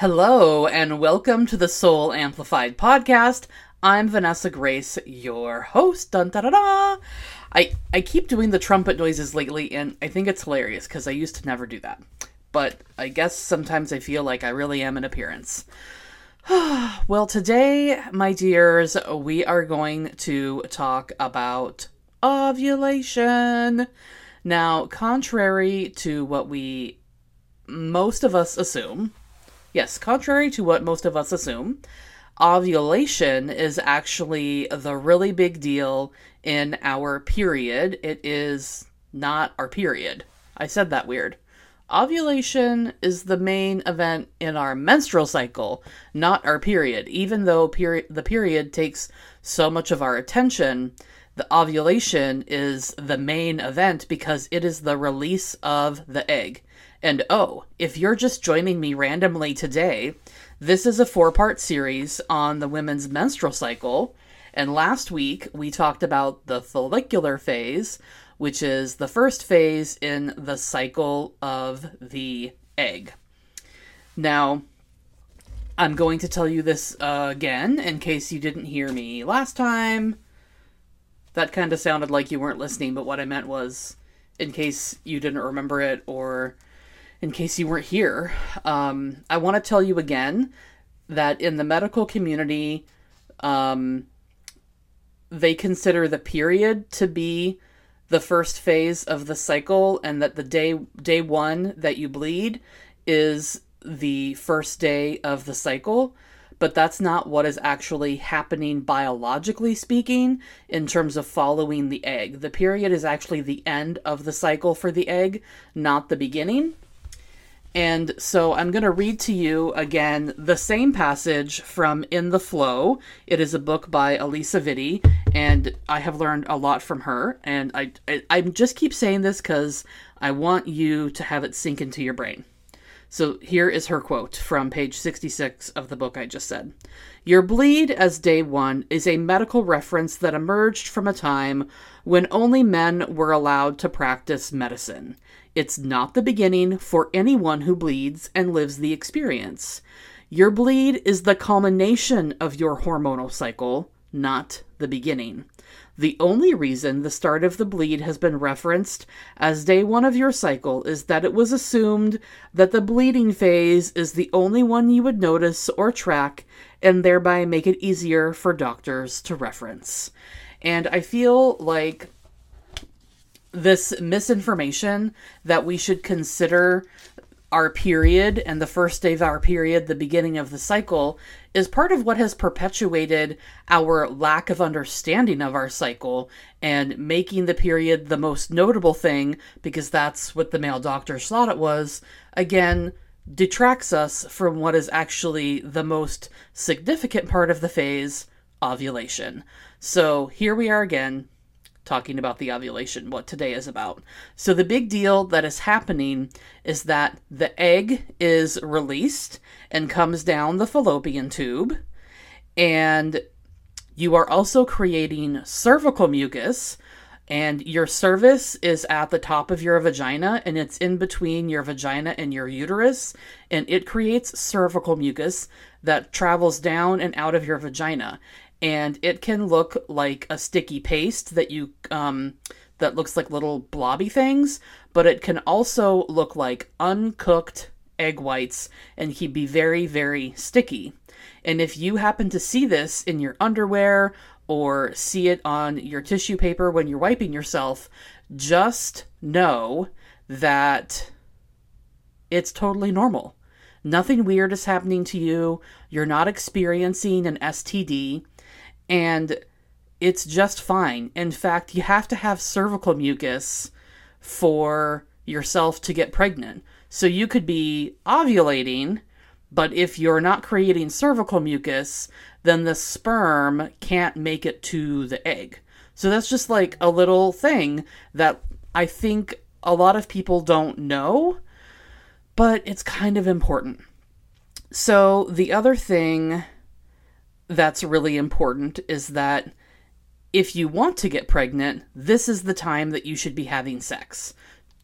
Hello, and welcome to the Soul Amplified podcast. I'm Vanessa Grace, your host. Dun, da, da, da. I, I keep doing the trumpet noises lately, and I think it's hilarious because I used to never do that. But I guess sometimes I feel like I really am an appearance. well, today, my dears, we are going to talk about ovulation. Now, contrary to what we most of us assume, yes, contrary to what most of us assume, ovulation is actually the really big deal in our period. It is not our period. I said that weird. Ovulation is the main event in our menstrual cycle, not our period. Even though peri- the period takes so much of our attention, the ovulation is the main event because it is the release of the egg. And oh, if you're just joining me randomly today, this is a four part series on the women's menstrual cycle. And last week we talked about the follicular phase, which is the first phase in the cycle of the egg. Now, I'm going to tell you this uh, again in case you didn't hear me last time. That kind of sounded like you weren't listening, but what I meant was in case you didn't remember it or in case you weren't here, um, I want to tell you again that in the medical community, um, they consider the period to be the first phase of the cycle, and that the day day one that you bleed is the first day of the cycle. But that's not what is actually happening biologically speaking in terms of following the egg. The period is actually the end of the cycle for the egg, not the beginning. And so I'm going to read to you again the same passage from In the Flow. It is a book by Alisa Vitti, and I have learned a lot from her. And I, I, I just keep saying this because I want you to have it sink into your brain. So here is her quote from page 66 of the book I just said. Your bleed as day one is a medical reference that emerged from a time when only men were allowed to practice medicine. It's not the beginning for anyone who bleeds and lives the experience. Your bleed is the culmination of your hormonal cycle, not the beginning. The only reason the start of the bleed has been referenced as day one of your cycle is that it was assumed that the bleeding phase is the only one you would notice or track and thereby make it easier for doctors to reference. And I feel like this misinformation that we should consider our period and the first day of our period the beginning of the cycle is part of what has perpetuated our lack of understanding of our cycle and making the period the most notable thing because that's what the male doctors thought it was again detracts us from what is actually the most significant part of the phase ovulation. So here we are again talking about the ovulation, what today is about. So, the big deal that is happening is that the egg is released and comes down the fallopian tube, and you are also creating cervical mucus. And your cervix is at the top of your vagina, and it's in between your vagina and your uterus, and it creates cervical mucus that travels down and out of your vagina and it can look like a sticky paste that you um, that looks like little blobby things, but it can also look like uncooked egg whites and can be very very sticky. And if you happen to see this in your underwear or see it on your tissue paper when you're wiping yourself, just know that it's totally normal. Nothing weird is happening to you. You're not experiencing an STD and it's just fine. In fact, you have to have cervical mucus for yourself to get pregnant. So you could be ovulating, but if you're not creating cervical mucus, then the sperm can't make it to the egg. So that's just like a little thing that I think a lot of people don't know, but it's kind of important. So the other thing that's really important is that if you want to get pregnant, this is the time that you should be having sex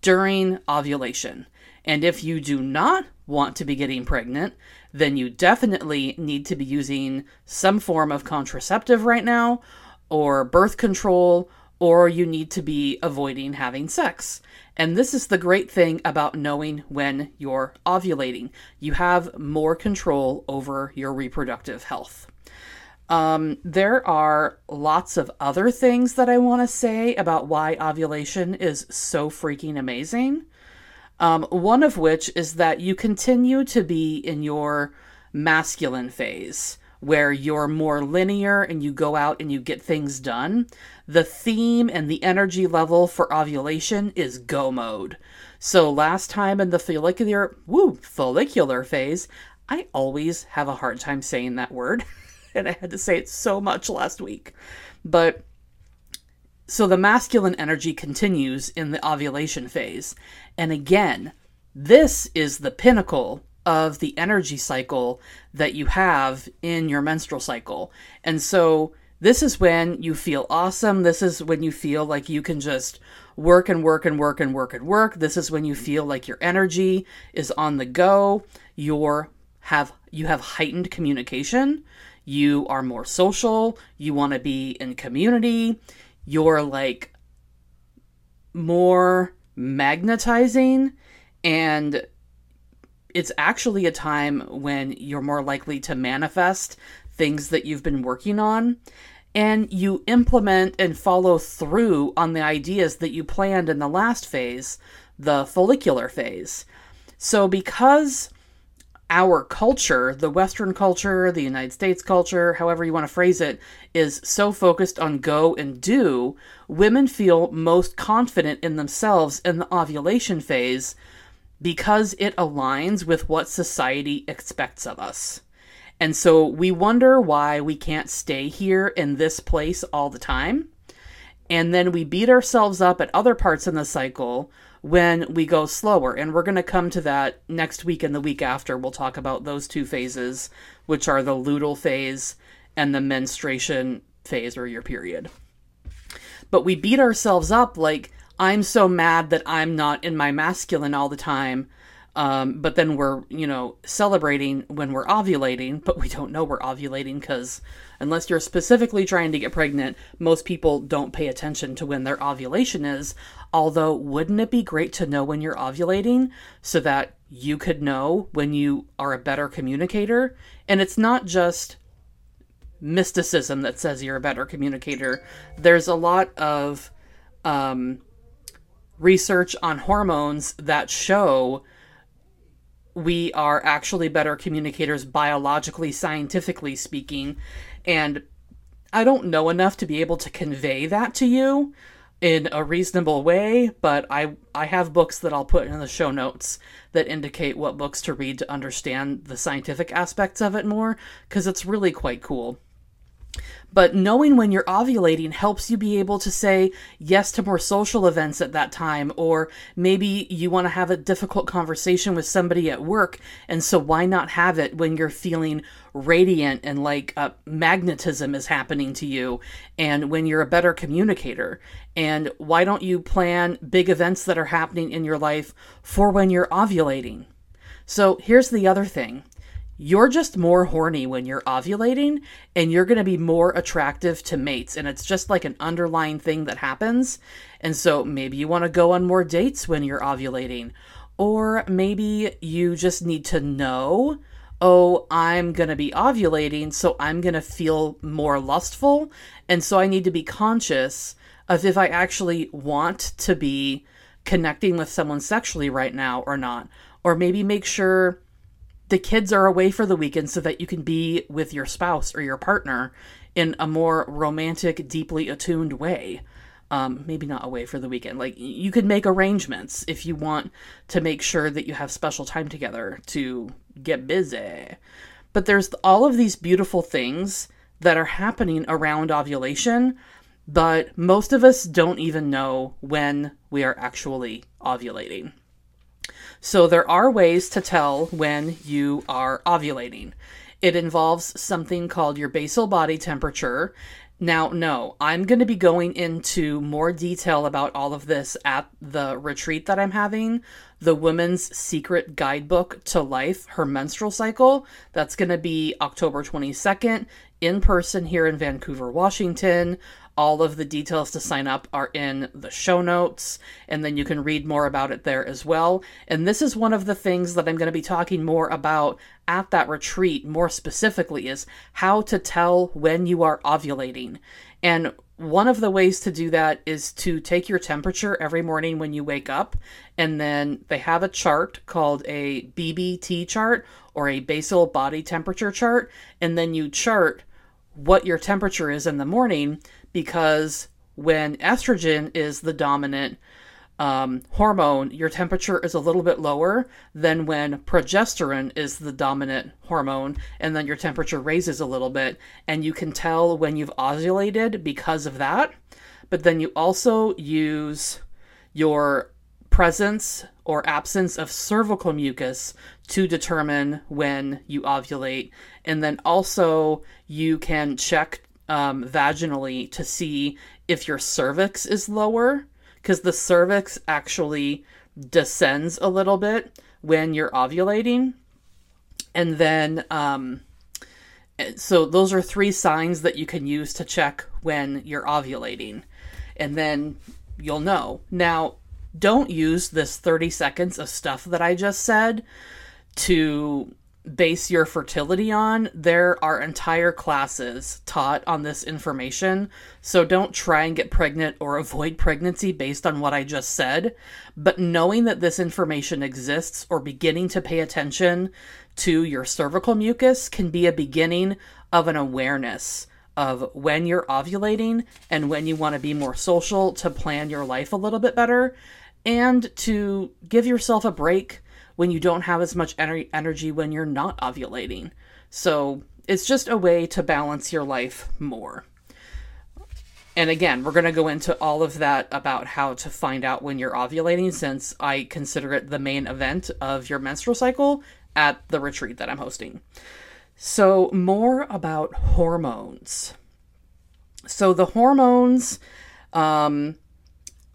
during ovulation. And if you do not want to be getting pregnant, then you definitely need to be using some form of contraceptive right now, or birth control, or you need to be avoiding having sex. And this is the great thing about knowing when you're ovulating. You have more control over your reproductive health. Um, there are lots of other things that I want to say about why ovulation is so freaking amazing. Um, one of which is that you continue to be in your masculine phase, where you're more linear and you go out and you get things done. The theme and the energy level for ovulation is go mode. So last time in the follicular, woo, follicular phase, I always have a hard time saying that word. and I had to say it so much last week. But so the masculine energy continues in the ovulation phase. And again, this is the pinnacle of the energy cycle that you have in your menstrual cycle. And so this is when you feel awesome. This is when you feel like you can just work and work and work and work and work. This is when you feel like your energy is on the go. You're have you have heightened communication you are more social, you want to be in community, you're like more magnetizing and it's actually a time when you're more likely to manifest things that you've been working on and you implement and follow through on the ideas that you planned in the last phase, the follicular phase. So because our culture, the Western culture, the United States culture, however you want to phrase it, is so focused on go and do, women feel most confident in themselves in the ovulation phase because it aligns with what society expects of us. And so we wonder why we can't stay here in this place all the time. And then we beat ourselves up at other parts in the cycle when we go slower. And we're going to come to that next week and the week after. We'll talk about those two phases, which are the luteal phase and the menstruation phase or your period. But we beat ourselves up like, I'm so mad that I'm not in my masculine all the time. Um, but then we're, you know, celebrating when we're ovulating, but we don't know we're ovulating because unless you're specifically trying to get pregnant, most people don't pay attention to when their ovulation is. Although, wouldn't it be great to know when you're ovulating so that you could know when you are a better communicator? And it's not just mysticism that says you're a better communicator, there's a lot of um, research on hormones that show we are actually better communicators biologically, scientifically speaking. And I don't know enough to be able to convey that to you in a reasonable way, but I I have books that I'll put in the show notes that indicate what books to read to understand the scientific aspects of it more cuz it's really quite cool. But knowing when you're ovulating helps you be able to say yes to more social events at that time, or maybe you want to have a difficult conversation with somebody at work, and so why not have it when you're feeling radiant and like uh, magnetism is happening to you, and when you're a better communicator? And why don't you plan big events that are happening in your life for when you're ovulating? So here's the other thing you're just more horny when you're ovulating and you're going to be more attractive to mates and it's just like an underlying thing that happens. And so maybe you want to go on more dates when you're ovulating or maybe you just need to know oh i'm going to be ovulating so i'm going to feel more lustful and so i need to be conscious of if i actually want to be connecting with someone sexually right now or not. Or maybe make sure the kids are away for the weekend so that you can be with your spouse or your partner in a more romantic, deeply attuned way. Um, maybe not away for the weekend. Like you could make arrangements if you want to make sure that you have special time together to get busy. But there's all of these beautiful things that are happening around ovulation, but most of us don't even know when we are actually ovulating. So there are ways to tell when you are ovulating. It involves something called your basal body temperature. Now, no, I'm going to be going into more detail about all of this at the retreat that I'm having, the Women's Secret Guidebook to Life, her menstrual cycle. That's going to be October 22nd in person here in Vancouver, Washington. All of the details to sign up are in the show notes, and then you can read more about it there as well. And this is one of the things that I'm going to be talking more about at that retreat, more specifically, is how to tell when you are ovulating. And one of the ways to do that is to take your temperature every morning when you wake up, and then they have a chart called a BBT chart or a basal body temperature chart, and then you chart what your temperature is in the morning because when estrogen is the dominant um, hormone, your temperature is a little bit lower than when progesterone is the dominant hormone, and then your temperature raises a little bit. And you can tell when you've ovulated because of that. But then you also use your presence or absence of cervical mucus to determine when you ovulate. And then also, you can check um, vaginally to see if your cervix is lower, because the cervix actually descends a little bit when you're ovulating. And then, um, so those are three signs that you can use to check when you're ovulating. And then you'll know. Now, don't use this 30 seconds of stuff that I just said to base your fertility on, there are entire classes taught on this information. So don't try and get pregnant or avoid pregnancy based on what I just said. But knowing that this information exists or beginning to pay attention to your cervical mucus can be a beginning of an awareness of when you're ovulating and when you want to be more social to plan your life a little bit better and to give yourself a break when you don't have as much ener- energy when you're not ovulating. So it's just a way to balance your life more. And again, we're going to go into all of that about how to find out when you're ovulating, since I consider it the main event of your menstrual cycle at the retreat that I'm hosting. So, more about hormones. So, the hormones, um,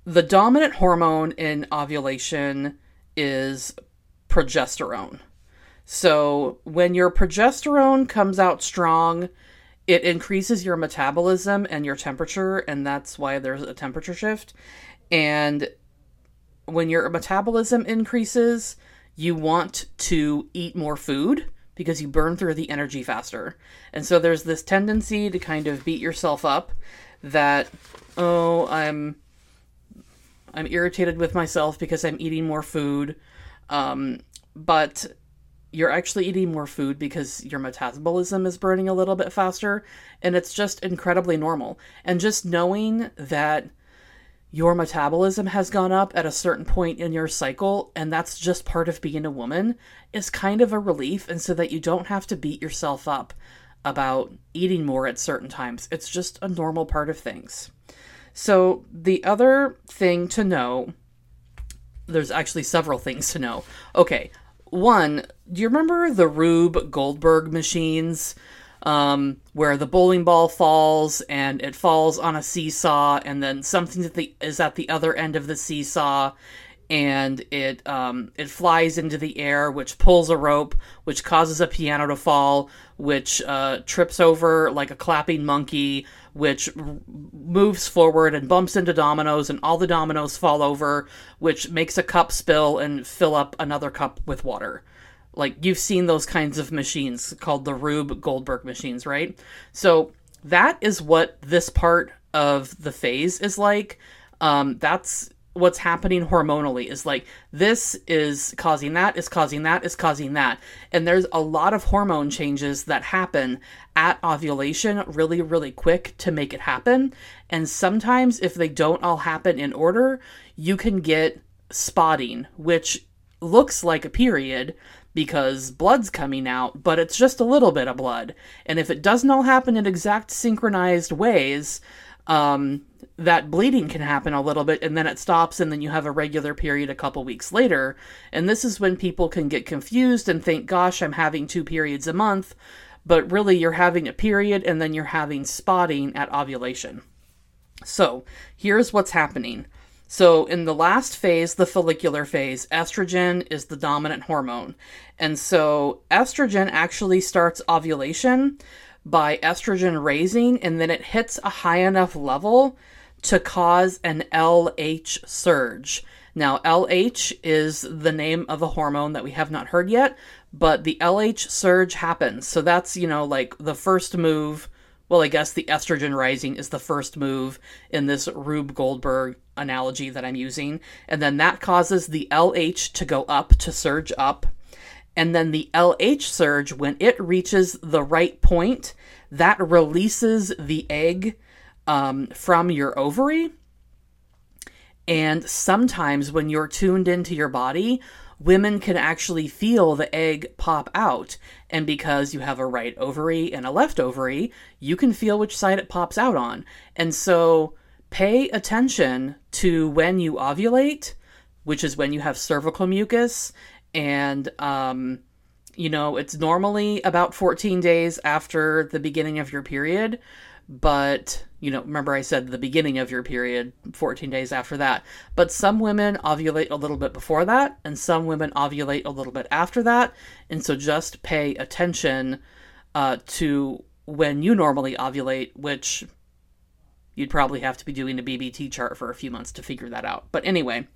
the dominant hormone in ovulation is progesterone. So when your progesterone comes out strong, it increases your metabolism and your temperature, and that's why there's a temperature shift. And when your metabolism increases, you want to eat more food because you burn through the energy faster. And so there's this tendency to kind of beat yourself up that oh, I'm I'm irritated with myself because I'm eating more food um, but you're actually eating more food because your metabolism is burning a little bit faster, and it's just incredibly normal. And just knowing that your metabolism has gone up at a certain point in your cycle, and that's just part of being a woman, is kind of a relief, and so that you don't have to beat yourself up about eating more at certain times. It's just a normal part of things. So, the other thing to know there's actually several things to know. Okay, one, do you remember the Rube Goldberg machines? Um, where the bowling ball falls and it falls on a seesaw, and then something that the, is at the other end of the seesaw, and it um, it flies into the air, which pulls a rope, which causes a piano to fall, which uh, trips over like a clapping monkey, which r- moves forward and bumps into dominoes, and all the dominoes fall over, which makes a cup spill and fill up another cup with water. Like you've seen those kinds of machines called the Rube Goldberg machines, right? So that is what this part of the phase is like. Um, that's what's happening hormonally is like this is causing that is causing that is causing that and there's a lot of hormone changes that happen at ovulation really really quick to make it happen and sometimes if they don't all happen in order you can get spotting which looks like a period because blood's coming out, but it's just a little bit of blood. And if it doesn't all happen in exact synchronized ways, um, that bleeding can happen a little bit and then it stops and then you have a regular period a couple weeks later. And this is when people can get confused and think, gosh, I'm having two periods a month. But really, you're having a period and then you're having spotting at ovulation. So, here's what's happening. So, in the last phase, the follicular phase, estrogen is the dominant hormone. And so, estrogen actually starts ovulation by estrogen raising, and then it hits a high enough level to cause an LH surge. Now, LH is the name of a hormone that we have not heard yet, but the LH surge happens. So, that's, you know, like the first move well, I guess the estrogen rising is the first move in this Rube Goldberg analogy that I'm using. And then that causes the LH to go up, to surge up. And then the LH surge, when it reaches the right point, that releases the egg um, from your ovary. And sometimes when you're tuned into your body, women can actually feel the egg pop out. And because you have a right ovary and a left ovary, you can feel which side it pops out on. And so pay attention to when you ovulate, which is when you have cervical mucus. And, um, you know, it's normally about 14 days after the beginning of your period but you know remember i said the beginning of your period 14 days after that. But some women ovulate a little bit before that and some women ovulate a little bit after that. And so just pay attention uh, to when you normally ovulate which you'd probably have to be doing a bbt chart for a few months to figure that out but anyway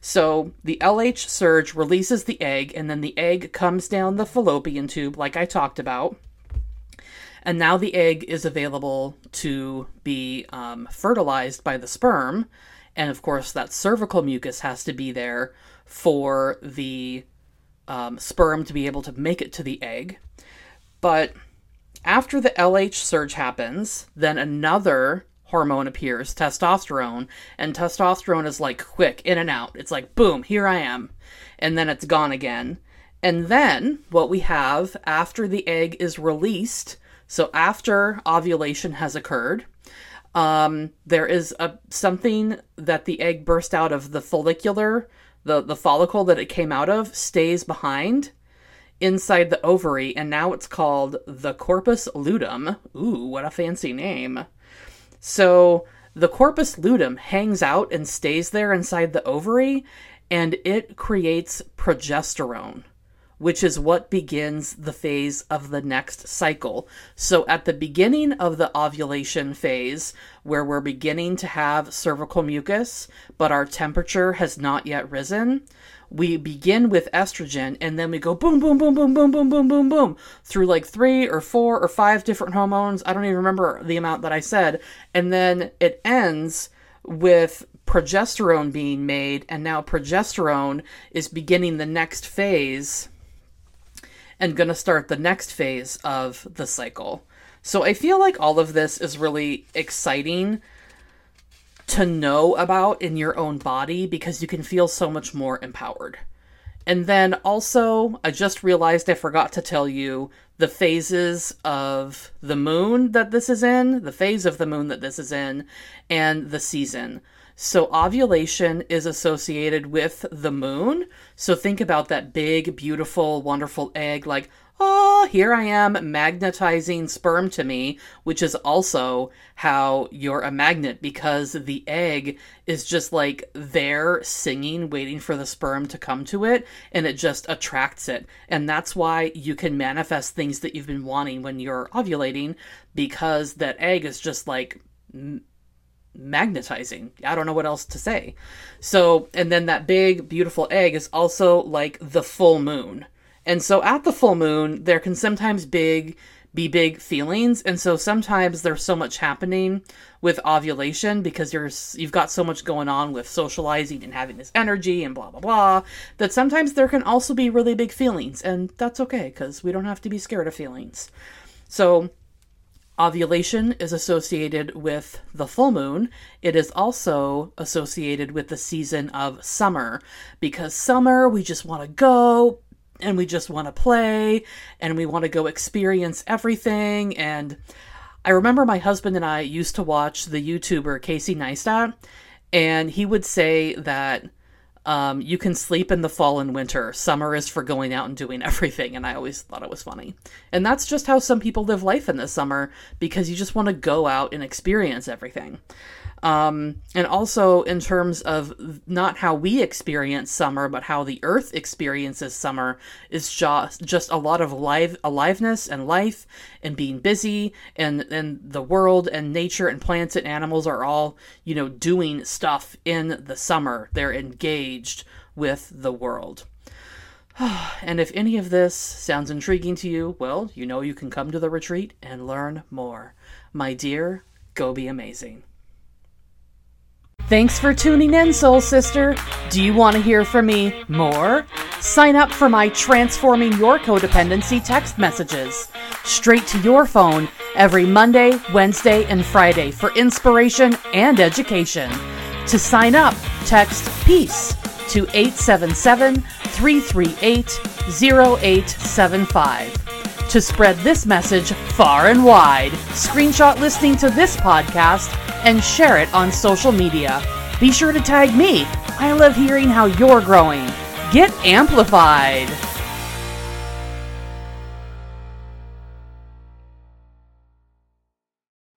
so the lh surge releases the egg and then the egg comes down the fallopian tube like i talked about and now the egg is available to be um, fertilized by the sperm. And of course, that cervical mucus has to be there for the um, sperm to be able to make it to the egg. But after the LH surge happens, then another hormone appears, testosterone, and testosterone is like quick in and out. It's like, boom, here I am. And then it's gone again. And then what we have after the egg is released so after ovulation has occurred, um, there is a something that the egg burst out of the follicular, the the follicle that it came out of stays behind inside the ovary, and now it's called the corpus luteum. Ooh, what a fancy name! So the corpus luteum hangs out and stays there inside the ovary, and it creates progesterone which is what begins the phase of the next cycle. So, at the beginning of the ovulation phase, where we're beginning to have cervical mucus, but our temperature has not yet risen, we begin with estrogen and then we go boom, boom, boom, boom, boom, boom, boom, boom, boom through like three or four or five different hormones. I don't even remember the amount that I said. And then it ends with progesterone being made, and now progesterone is beginning the next phase and going to start the next phase of the cycle. So I feel like all of this is really exciting to know about in your own body because you can feel so much more empowered. And then also, I just realized I forgot to tell you the phases of the moon that this is in, the phase of the moon that this is in, and the season. So, ovulation is associated with the moon. So, think about that big, beautiful, wonderful egg, like, oh, here I am magnetizing sperm to me, which is also how you're a magnet because the egg is just like there singing, waiting for the sperm to come to it, and it just attracts it. And that's why you can manifest things that you've been wanting when you're ovulating because that egg is just like magnetizing. I don't know what else to say. So, and then that big, beautiful egg is also like the full moon. And so at the full moon, there can sometimes big be big feelings and so sometimes there's so much happening with ovulation because you're you've got so much going on with socializing and having this energy and blah blah blah that sometimes there can also be really big feelings and that's okay cuz we don't have to be scared of feelings. So Ovulation is associated with the full moon. It is also associated with the season of summer because summer, we just want to go and we just want to play and we want to go experience everything. And I remember my husband and I used to watch the YouTuber Casey Neistat, and he would say that um, you can sleep in the fall and winter. Summer is for going out and doing everything. And I always thought it was funny. And that's just how some people live life in the summer because you just want to go out and experience everything. Um, and also in terms of not how we experience summer, but how the earth experiences summer is just just a lot of live aliveness and life and being busy and and the world and nature and plants and animals are all you know doing stuff in the summer. They're engaged with the world. and if any of this sounds intriguing to you, well, you know you can come to the retreat and learn more. My dear, go be amazing. Thanks for tuning in, Soul Sister. Do you want to hear from me more? Sign up for my Transforming Your Codependency text messages straight to your phone every Monday, Wednesday, and Friday for inspiration and education. To sign up, text PEACE to 877 338 0875. To spread this message far and wide, screenshot listening to this podcast and share it on social media. Be sure to tag me. I love hearing how you're growing. Get amplified.